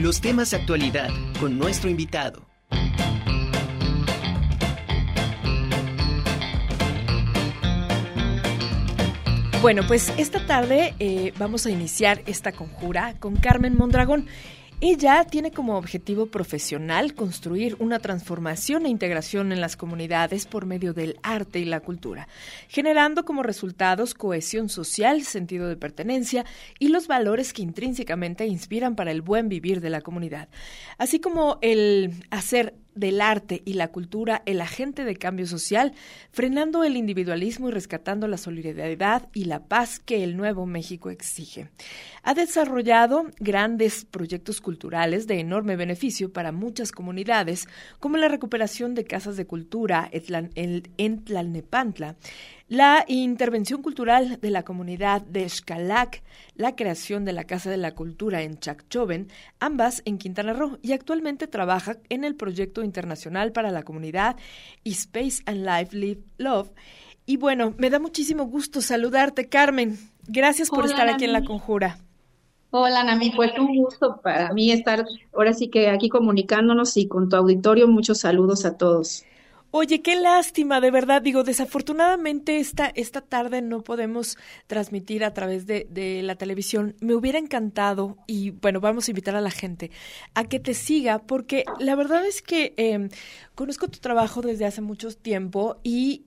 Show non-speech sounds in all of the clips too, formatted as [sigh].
Los temas de actualidad con nuestro invitado. Bueno, pues esta tarde eh, vamos a iniciar esta conjura con Carmen Mondragón. Ella tiene como objetivo profesional construir una transformación e integración en las comunidades por medio del arte y la cultura, generando como resultados cohesión social, sentido de pertenencia y los valores que intrínsecamente inspiran para el buen vivir de la comunidad, así como el hacer del arte y la cultura el agente de cambio social, frenando el individualismo y rescatando la solidaridad y la paz que el nuevo México exige. Ha desarrollado grandes proyectos culturales de enorme beneficio para muchas comunidades, como la recuperación de casas de cultura en Tlalnepantla, la intervención cultural de la comunidad de Xcalac, la creación de la Casa de la Cultura en Chacchoven, ambas en Quintana Roo, y actualmente trabaja en el proyecto internacional para la comunidad Space and Life Live Love. Y bueno, me da muchísimo gusto saludarte, Carmen. Gracias por estar aquí en la conjura. Hola, Nami, pues un gusto para mí estar ahora sí que aquí comunicándonos y con tu auditorio. Muchos saludos a todos. Oye, qué lástima, de verdad. Digo, desafortunadamente esta, esta tarde no podemos transmitir a través de, de, la televisión. Me hubiera encantado, y bueno, vamos a invitar a la gente a que te siga, porque la verdad es que eh, conozco tu trabajo desde hace mucho tiempo y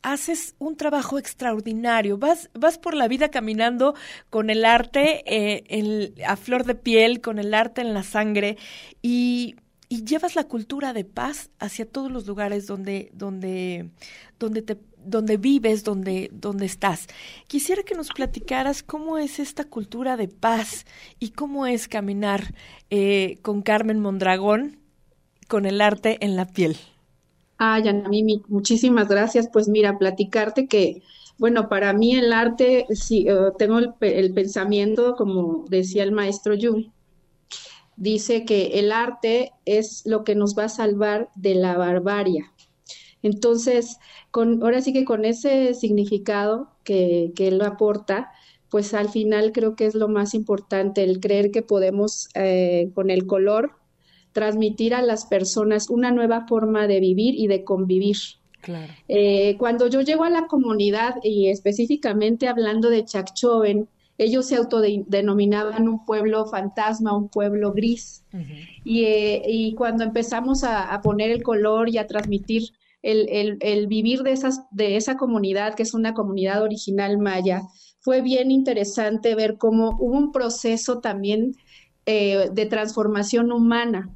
haces un trabajo extraordinario. Vas, vas por la vida caminando con el arte eh, a flor de piel, con el arte en la sangre y y llevas la cultura de paz hacia todos los lugares donde, donde, donde te donde vives, donde, donde estás. Quisiera que nos platicaras cómo es esta cultura de paz y cómo es caminar eh, con Carmen Mondragón con el arte en la piel. Ay, Mimi, muchísimas gracias. Pues mira, platicarte que, bueno, para mí el arte, sí, eh, tengo el, el, pensamiento, como decía el maestro Jung, dice que el arte es lo que nos va a salvar de la barbarie. Entonces, con, ahora sí que con ese significado que, que él aporta, pues al final creo que es lo más importante, el creer que podemos eh, con el color transmitir a las personas una nueva forma de vivir y de convivir. Claro. Eh, cuando yo llego a la comunidad y específicamente hablando de Chacchoven, ellos se autodenominaban un pueblo fantasma, un pueblo gris. Eh, y, cuando empezamos a, poner el color y a transmitir el, vivir de, esas, de esa comunidad, que es una comunidad original maya, fue bien interesante ver cómo hubo un proceso también eh, de transformación humana.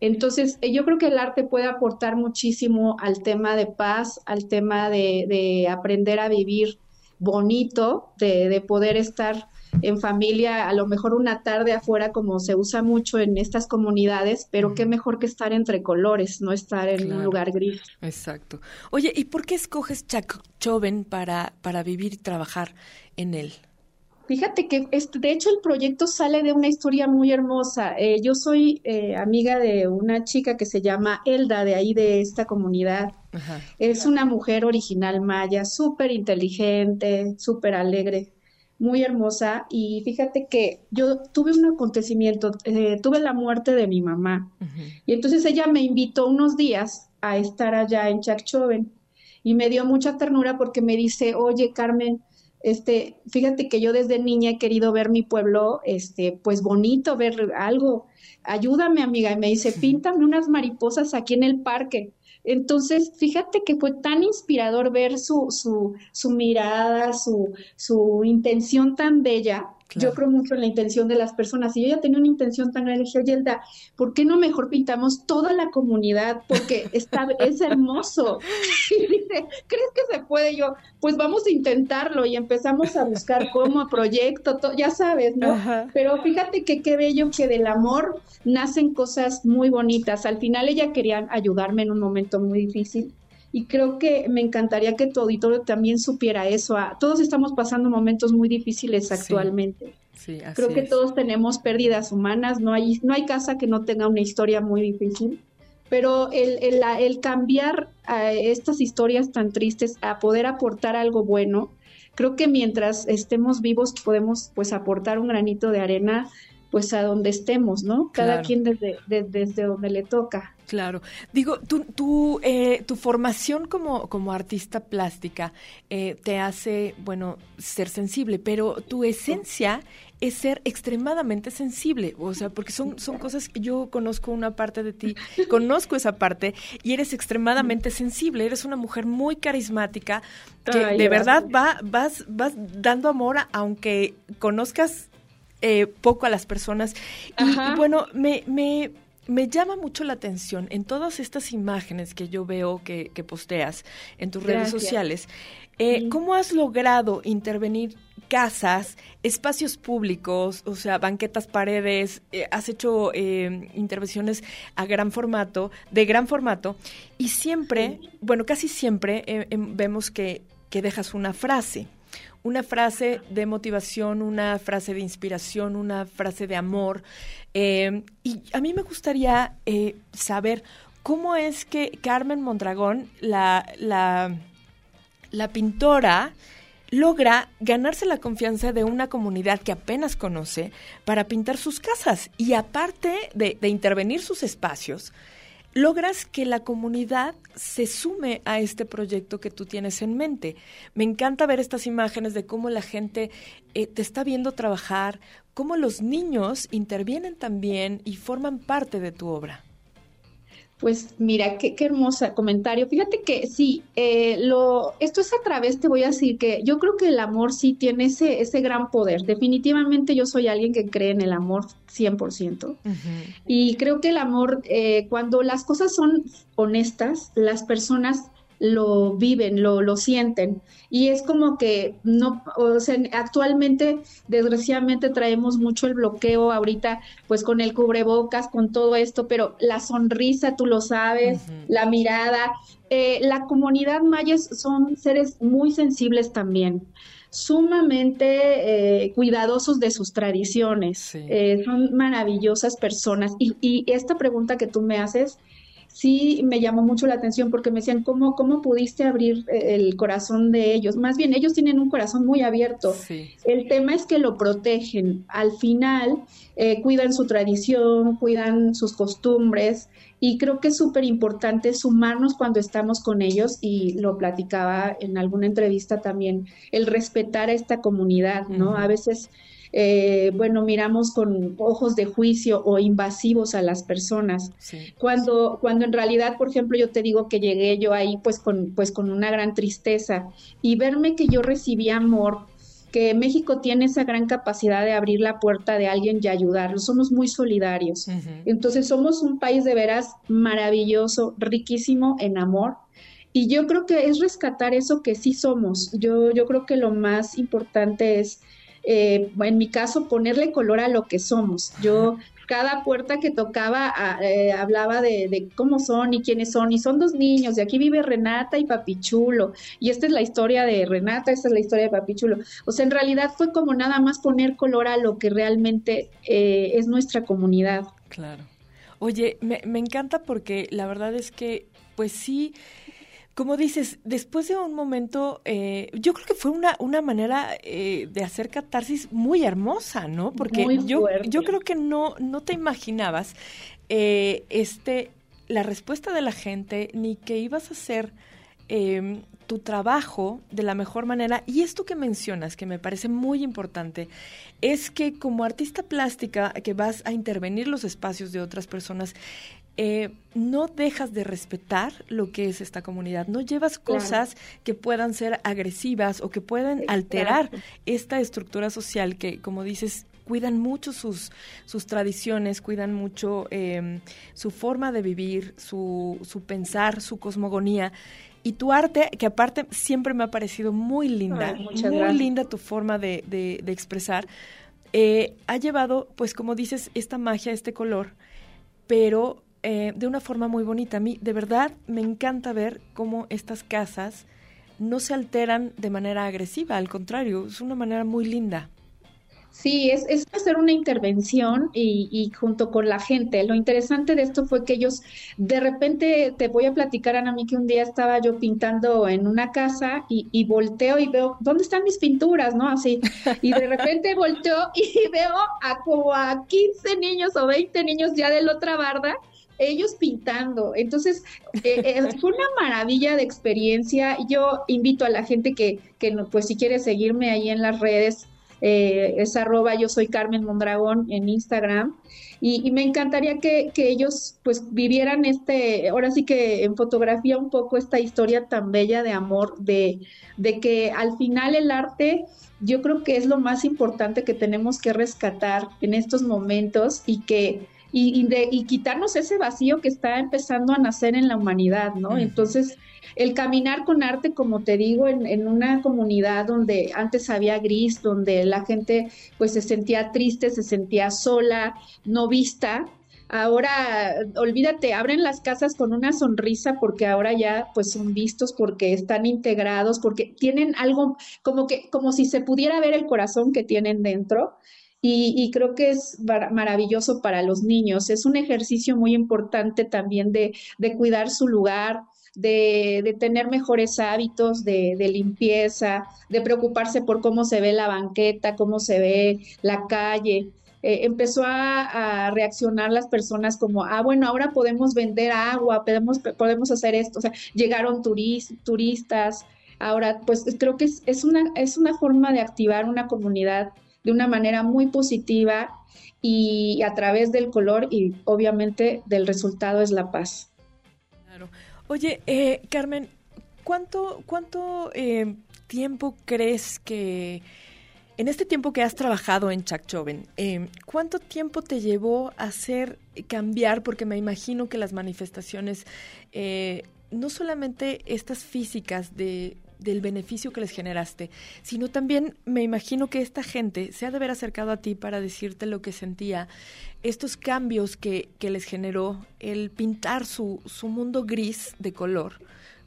Entonces, eh, yo creo que el arte puede aportar muchísimo al tema de paz, al tema de aprender a vivir bonito de, poder estar en familia, a lo mejor una tarde afuera como se usa mucho en estas comunidades, pero qué mejor que estar entre colores, no estar en un lugar gris. Exacto. Oye, ¿y por qué escoges Chachoven para, para vivir y trabajar en él? Fíjate que este, de hecho el proyecto sale de una historia muy hermosa. Eh, yo soy eh, amiga de una chica que se llama Elda, de ahí de esta comunidad. Es una mujer original maya, súper inteligente, súper alegre, muy hermosa. Y fíjate que yo tuve un acontecimiento, eh, tuve la muerte de mi mamá. Y entonces ella me invitó unos días a estar allá en Chacchoven. Y me dio mucha ternura porque me dice, oye Carmen, este, fíjate que yo desde niña he querido ver mi pueblo, este, pues bonito, ver algo. Ayúdame, amiga. Y me dice, píntame unas mariposas aquí en el parque. Entonces, fíjate que fue tan inspirador ver su, su, su mirada, su, su intención tan bella yo creo mucho en la intención de las personas. Y yo ya tenía una intención tan grande, dije, oye, ¿por qué no mejor pintamos toda la comunidad? Porque está, [laughs] es hermoso. [laughs] Y dice, ¿crees que se puede? Yo, pues vamos a intentarlo. Y empezamos a buscar cómo, proyecto, ya sabes, ¿no? Pero fíjate que qué bello que del amor nacen cosas muy bonitas. Al final ella quería ayudarme en un momento muy difícil y creo que me encantaría que tu auditorio también supiera eso. Ah, todos estamos pasando momentos muy difíciles actualmente. Sí, creo que todos tenemos pérdidas humanas, no hay, no hay casa que no tenga una historia muy difícil, pero el, el, el cambiar a estas historias tan tristes a poder aportar algo bueno, creo que mientras estemos vivos podemos pues aportar un granito de arena pues a donde estemos, ¿no? Cada quien desde, desde donde le toca. Claro. Digo, tu, tu, eh, tu formación como, como artista plástica eh, te hace, bueno, ser sensible, pero tu esencia es ser extremadamente sensible, o sea, porque son, son cosas que yo conozco una parte de ti, [laughs] conozco esa parte y eres extremadamente sensible, eres una mujer muy carismática que de verdad va, vas, vas dando amor aunque conozcas eh, poco a las personas. Y, bueno, me, me, me llama mucho la atención en todas estas imágenes que yo veo que, posteas en tus redes sociales. Eh, ¿Cómo has logrado intervenir casas, espacios públicos, o sea, banquetas, paredes? Eh, has hecho eh, intervenciones a gran formato, de gran formato, y siempre, bueno, casi siempre em, vemos que, que dejas una frase una frase de motivación, una frase de inspiración, una frase de amor. y a mí me gustaría saber cómo es que Carmen Mondragón, la, la la pintora logra ganarse la confianza de una comunidad que apenas conoce para pintar sus casas y aparte de, intervenir sus espacios, logras que la comunidad se sume a este proyecto que tú tienes en mente. Me encanta ver estas imágenes de cómo la gente eh, te está viendo trabajar, cómo los niños intervienen también y forman parte de tu obra. Pues mira, qué, qué hermosa comentario. Fíjate que sí, eh, lo, esto es a través, te voy a decir que yo creo que el amor sí tiene ese, ese gran poder. Definitivamente yo soy alguien que cree en el amor 100%. Y creo que el amor, eh, cuando las cosas son honestas, las personas lo viven, lo, lo sienten. Y es como que no, o sea, actualmente, desgraciadamente, traemos mucho el bloqueo ahorita, pues con el cubrebocas, con todo esto, pero la sonrisa, tú lo sabes, la mirada. Eh, la comunidad mayas son seres muy sensibles también sumamente eh, cuidadosos de sus tradiciones. Eh, son maravillosas personas. Y, y, esta pregunta que tú me haces sí me llamó mucho la atención porque me decían, ¿cómo, cómo pudiste abrir eh, el corazón de ellos? Más bien, ellos tienen un corazón muy abierto. El tema es que lo protegen. Al final, eh, cuidan su tradición, cuidan sus costumbres y creo que es súper importante sumarnos cuando estamos con ellos y lo platicaba en alguna entrevista también, el respetar a esta comunidad, ¿no? A veces eh, bueno, miramos con ojos de juicio o invasivos a las personas. Cuando, cuando en realidad, por ejemplo, yo te digo que llegué yo ahí pues con, pues con una gran tristeza y verme que yo recibí amor que México tiene esa gran capacidad de abrir la puerta de alguien y ayudarlo. Somos muy solidarios. Entonces somos un país de veras maravilloso, riquísimo en amor. Y yo creo que es rescatar eso que sí somos. Yo, yo creo que lo más importante es eh, en mi caso, ponerle color a lo que somos. Yo cada puerta que tocaba ah, eh, hablaba de, cómo son y quiénes son, y son dos niños, y aquí vive Renata y Papichulo, y esta es la historia de Renata, esta es la historia de Papichulo. O sea, en realidad fue como nada más poner color a lo que realmente eh, es nuestra comunidad. Claro. Oye, me, me encanta porque la verdad es que, pues sí, como dices, después de un momento, eh, yo creo que fue una, una manera eh, de hacer catarsis muy hermosa, ¿no? Porque yo, yo creo que no, no te imaginabas eh, este, la respuesta de la gente, ni que ibas a hacer em, tu trabajo de la mejor manera. Y esto que mencionas, que me parece muy importante, es que como artista plástica que vas a intervenir los espacios de otras personas, eh, no dejas de respetar lo que es esta comunidad, no llevas cosas que puedan ser agresivas o que puedan alterar esta estructura social que, como dices, cuidan mucho sus, sus tradiciones, cuidan mucho em, su forma de vivir, su, su pensar, su cosmogonía. Y tu arte, que aparte siempre me ha parecido muy linda, muy linda tu forma de, de, expresar, eh, ha llevado, pues como dices, esta magia, este color, pero eh, de una forma muy bonita. A mí, de verdad, me encanta ver cómo estas casas no se alteran de manera agresiva, al contrario, es una manera muy linda. Sí, es, es hacer una intervención y, y, junto con la gente. Lo interesante de esto fue que ellos, de repente, te voy a platicar, Ana, a mí que un día estaba yo pintando en una casa y, y volteo y veo, ¿dónde están mis pinturas? ¿No? Así. Y de repente volteo y [laughs] veo a como a 15 niños o 20 niños ya de la otra barda ellos pintando. Entonces, eh, eh, [laughs] fue una maravilla de experiencia. Yo invito a la gente que, que, pues si quiere seguirme ahí en las redes, eh, es arroba yo soy Carmen Mondragón en Instagram. Y, me encantaría que, que, ellos pues vivieran este, ahora sí que en fotografía un poco esta historia tan bella de amor, de, de que al final el arte yo creo que es lo más importante que tenemos que rescatar en estos momentos y que y, de, y quitarnos ese vacío que está empezando a nacer en la humanidad, ¿no? Entonces, el caminar con arte, como te digo, en, en, una comunidad donde antes había gris, donde la gente pues se sentía triste, se sentía sola, no vista, ahora olvídate, abren las casas con una sonrisa porque ahora ya pues son vistos porque están integrados, porque tienen algo como que como si se pudiera ver el corazón que tienen dentro y, creo que es maravilloso para los niños. Es un ejercicio muy importante también de, cuidar su lugar, de, tener mejores hábitos de, limpieza, de preocuparse por cómo se ve la banqueta, cómo se ve la calle. Eh, empezó a, reaccionar las personas como, ah, bueno, ahora podemos vender agua, podemos, podemos hacer esto. O sea, llegaron turistas. Ahora, pues creo que es, es, una, es una forma de activar una comunidad de una manera muy positiva y a través del color y obviamente del resultado es la paz. Claro. Oye, eh, Carmen, ¿cuánto, cuánto eh, tiempo crees que, en este tiempo que has trabajado en Chacchoven, eh, ¿cuánto tiempo te llevó a hacer cambiar? Porque me imagino que las manifestaciones, no solamente estas físicas de del beneficio que les generaste, sino también me imagino que esta gente se ha de haber acercado a ti para decirte lo que sentía, estos cambios que, que les generó el pintar su, su mundo gris de color,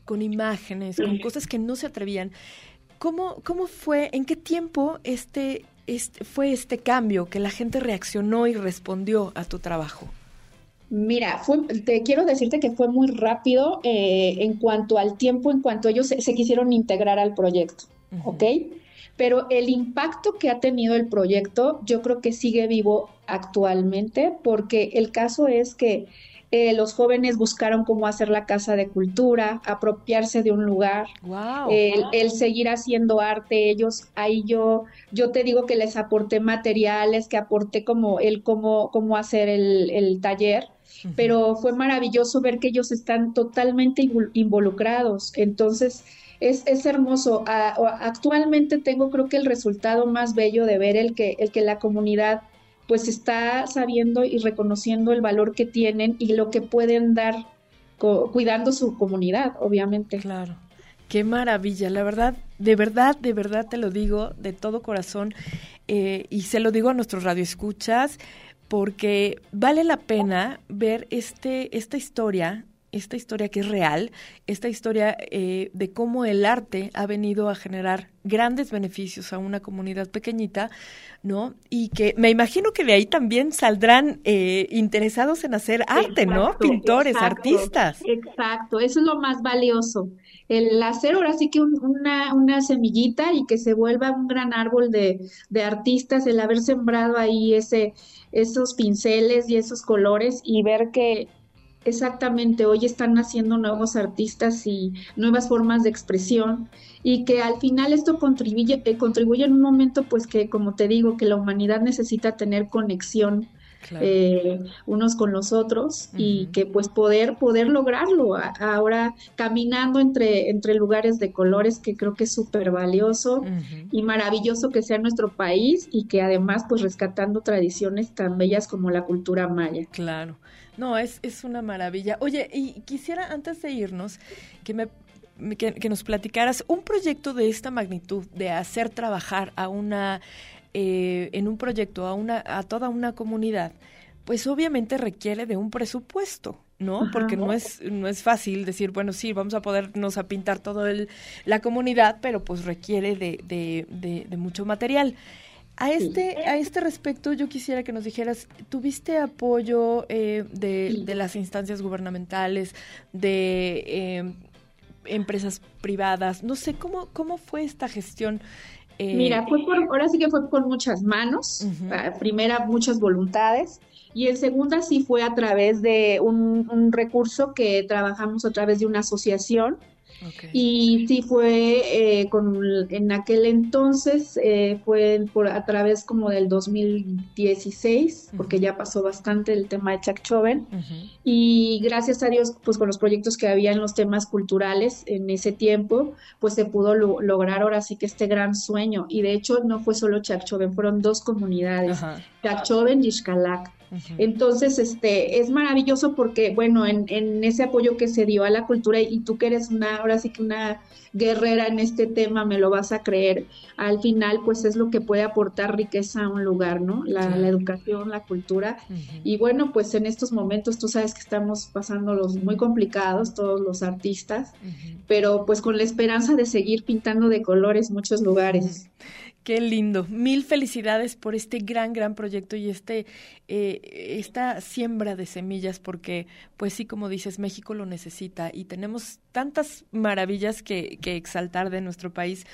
con imágenes, con cosas que no se atrevían. ¿Cómo, cómo fue, en qué tiempo este, este, fue este cambio que la gente reaccionó y respondió a tu trabajo? Mira, te quiero decirte que fue muy rápido eh, en cuanto al tiempo, en cuanto ellos se, quisieron integrar al proyecto, ¿ok? Pero el impacto que ha tenido el proyecto yo creo que sigue vivo actualmente porque el caso es que eh, los jóvenes buscaron cómo hacer la casa de cultura, apropiarse de un lugar, el, seguir haciendo arte. Ellos, ahí yo, yo te digo que les aporté materiales, que aporté como el cómo, cómo hacer el, el taller pero fue maravilloso ver que ellos están totalmente involucrados. Entonces, es, es hermoso. actualmente tengo creo que el resultado más bello de ver el que, el que la comunidad pues está sabiendo y reconociendo el valor que tienen y lo que pueden dar cuidando su comunidad, obviamente. Claro. Qué maravilla, la verdad, de verdad, de verdad te lo digo de todo corazón eh, y se lo digo a nuestros radioescuchas porque vale la pena ver este, esta historia, esta historia que es real, esta historia eh, de cómo el arte ha venido a generar grandes beneficios a una comunidad pequeñita, ¿no? Y que me imagino que de ahí también saldrán eh, interesados en hacer arte, ¿no? Pintores, artistas. Exacto, eso es lo más valioso el hacer ahora sí que una, una semillita y que se vuelva un gran árbol de, de, artistas, el haber sembrado ahí ese, esos pinceles y esos colores y ver que exactamente hoy están naciendo nuevos artistas y nuevas formas de expresión y que al final esto contribuye, eh, contribuye en un momento pues que como te digo que la humanidad necesita tener conexión eh, unos con los otros y que pues poder poder lograrlo ahora caminando entre entre lugares de colores que creo que es súper valioso y maravilloso que sea nuestro país y que además pues rescatando tradiciones tan bellas como la cultura maya. Claro. No, es, es una maravilla. Oye, y quisiera antes de irnos que me que, nos platicaras un proyecto de esta magnitud, de hacer trabajar a una eh, en un proyecto a, una, a toda una comunidad, pues obviamente requiere de un presupuesto, ¿no? Porque no es, no es fácil decir, bueno, sí, vamos a podernos a pintar toda la comunidad, pero pues requiere de, de, de, mucho material. A este, a este respecto, yo quisiera que nos dijeras, ¿tuviste apoyo eh, de, de, las instancias gubernamentales, de eh, empresas privadas? No sé, ¿cómo, cómo fue esta gestión? Eh, Mira, fue por, ahora sí que fue con muchas manos, primera muchas voluntades, y en segunda sí fue a través de un, un recurso que trabajamos a través de una asociación y sí fue eh, con, en aquel entonces, eh, fue por, a través como del 2016, porque ya pasó bastante el tema de Chuck Choven. Y gracias a Dios, pues con los proyectos que había en los temas culturales en ese tiempo, pues se pudo lograr ahora sí que este gran sueño. Y de hecho no fue solo Chuck Choven, fueron dos comunidades, Chuck Choven y Xcalac. Entonces, este, es maravilloso porque, bueno, en, en, ese apoyo que se dio a la cultura y tú que eres una, ahora sí que una guerrera en este tema, me lo vas a creer, al final, pues es lo que puede aportar riqueza a un lugar, ¿no? La, educación, la cultura. Y bueno, pues en estos momentos tú sabes que estamos pasando los muy complicados, todos los artistas, pero pues con la esperanza de seguir pintando de colores muchos lugares. Qué lindo. Mil felicidades por este gran, gran proyecto y este, eh, esta siembra de semillas, porque, pues sí, como dices, México lo necesita y tenemos tantas maravillas que, que exaltar de nuestro país.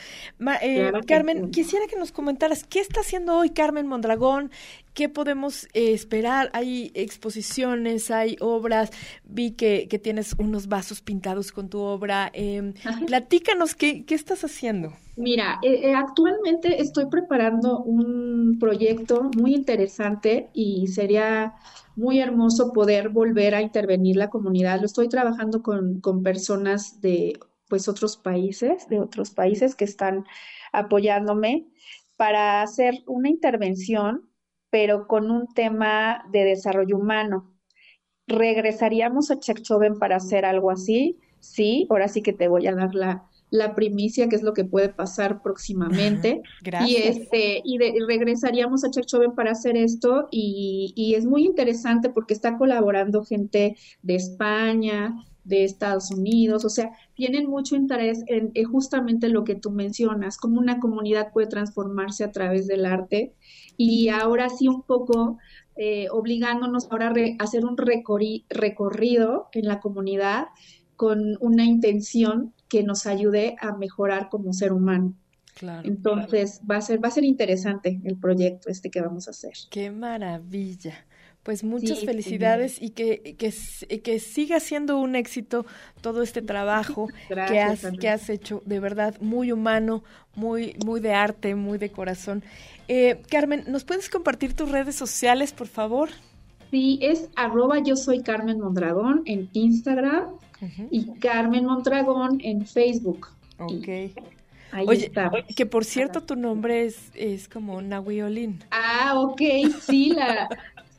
Eh, Carmen, quisiera que nos comentaras qué está haciendo hoy Carmen Mondragón, qué podemos eh, esperar. Hay exposiciones, hay obras. Vi que, que, tienes unos vasos pintados con tu obra. Eh, platícanos qué, qué estás haciendo. Mira, eh, actualmente estoy preparando un proyecto muy interesante y sería muy hermoso poder volver a intervenir la comunidad. Lo estoy trabajando con, con personas de pues otros países, de otros países que están apoyándome para hacer una intervención, pero con un tema de desarrollo humano. ¿Regresaríamos a Chekchoven para hacer algo así? Sí, ahora sí que te voy a dar la, la primicia, que es lo que puede pasar próximamente. Gracias. Y, este, y, regresaríamos a Cherchoven para hacer esto y, y es muy interesante porque está colaborando gente de España, de Estados Unidos, o sea, tienen mucho interés en, justamente lo que tú mencionas, cómo una comunidad puede transformarse a través del arte y ahora sí un poco eh, obligándonos ahora a hacer un recorrido en la comunidad con una intención que nos ayude a mejorar como ser humano. Claro, Entonces va a ser va a ser interesante el proyecto este que vamos a hacer. Qué maravilla. Pues muchas felicidades y que, que, que, siga siendo un éxito todo este trabajo que, has, que has hecho, de verdad, muy humano, muy, muy de arte, muy de corazón. Eh, Carmen, ¿nos puedes compartir tus redes sociales, por favor? Sí, es arroba yo soy Carmen Mondragón en Instagram y Carmen Mondragón en Facebook. Ok. ahí Oye, está. que por cierto tu nombre es, es como Nahuiolín. Ah, ok, sí, la,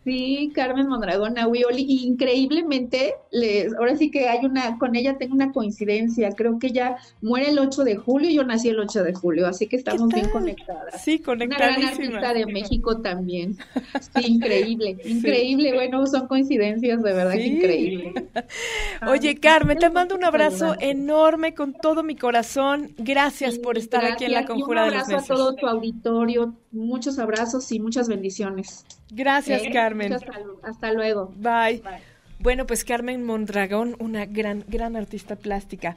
Sí, Carmen Mondragón Aguioli, increíblemente, les, ahora sí que hay una, con ella tengo una coincidencia, creo que ella muere el 8 de julio y yo nací el 8 de julio, así que estamos bien conectadas. Sí, conectadas. Una gran artista de México también. Sí, increíble, increíble, bueno, son coincidencias de verdad que increíble. [laughs] Oye, Carmen, te mando un abrazo enorme con todo mi corazón, gracias por estar aquí en la Conjura de los Un abrazo a todo tu auditorio, muchos abrazos y muchas bendiciones. Gracias, Carmen. Hasta, luego. Bye. Bye. Bueno, pues Carmen Mondragón, una gran, gran artista plástica.